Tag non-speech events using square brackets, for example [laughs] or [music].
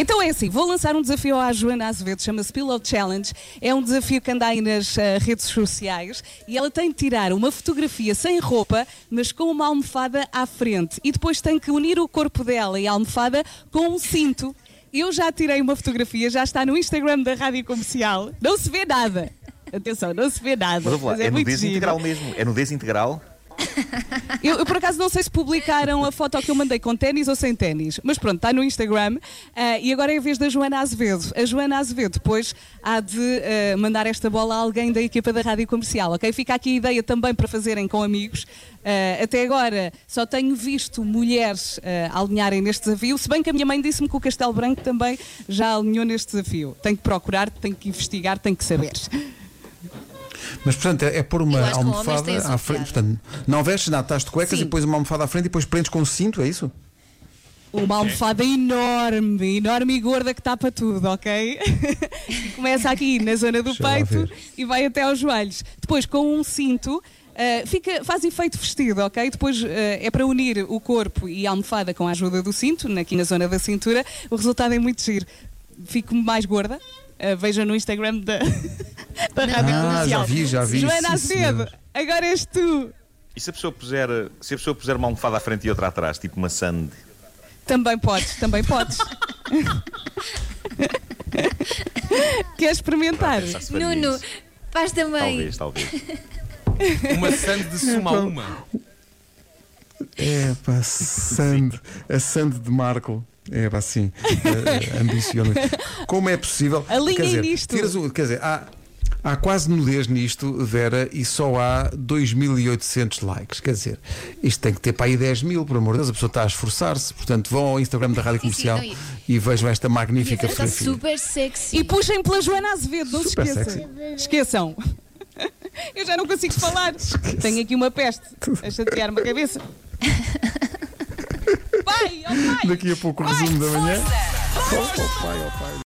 Então é assim, vou lançar um desafio à Joana Azevedo, chama-se Pillow Challenge. É um desafio que anda aí nas uh, redes sociais e ela tem de tirar uma fotografia sem roupa, mas com uma almofada à frente. E depois tem que unir o corpo dela e a almofada com um cinto. Eu já tirei uma fotografia, já está no Instagram da Rádio Comercial. Não se vê nada. Atenção, não se vê nada. Mas, lá, mas é, é nudez giro. integral mesmo. É nudez integral. Eu, eu, por acaso não sei se publicaram a foto que eu mandei com ténis ou sem ténis, mas pronto, está no Instagram. Uh, e agora é a vez da Joana Azevedo. A Joana Azevedo depois há de uh, mandar esta bola a alguém da equipa da rádio comercial, ok? Fica aqui a ideia também para fazerem com amigos. Uh, até agora só tenho visto mulheres alinharem neste desafio, se bem que a minha mãe disse-me que o Castelo Branco também já alinhou neste desafio. Tenho que procurar, tenho que investigar, tenho que saber. Mas, portanto, é, é pôr uma almofada à frente. Portanto, não vestes nada, estás de cuecas Sim. e depois uma almofada à frente e depois prendes com um cinto, é isso? Uma almofada enorme, enorme e gorda que tapa tudo, ok? [laughs] Começa aqui na zona do peito e vai até aos joelhos. Depois, com um cinto, ah, fica, faz efeito vestido, ok? Depois ah, é para unir o corpo e a almofada com a ajuda do cinto, aqui na zona da cintura. O resultado é muito giro. Fico mais gorda. Ah, vejam no Instagram da [laughs] Rádio Ah, Comercial. já vi, já vi, Joana Azevedo, agora és tu. E se a pessoa puser, se a pessoa puser uma almofada à frente e outra atrás, tipo uma sand? Também podes, também podes. [laughs] Queres experimentar? Faria Nuno, faz também. Talvez, talvez. [laughs] Uma sand de suma a uma. É pá, sand, a sand de Marco. É pá, sim, [laughs] eh, ambiciono. Como é possível? Alinhem quer dizer, nisto. tiras o- quer dizer, há, há quase nudez nisto, Vera, e só há 2.800 likes. Quer dizer, isto tem que ter para aí 10 mil, por amor de Deus, a pessoa está a esforçar-se. Portanto, vão ao Instagram da Rádio [laughs] Sim, sim, Comercial não, e vejam esta E magnífica Vera está fotografia. super sexy. E puxem pela Joana Azevedo, não Super se esqueçam. Esqueçam. [laughs] Eu já não consigo falar. Tenho aqui uma peste a chatear-me a cabeça. [laughs] Pai, oh pai! Daqui a pouco o resumo da manhã. Oh, oh, pai, oh, pai.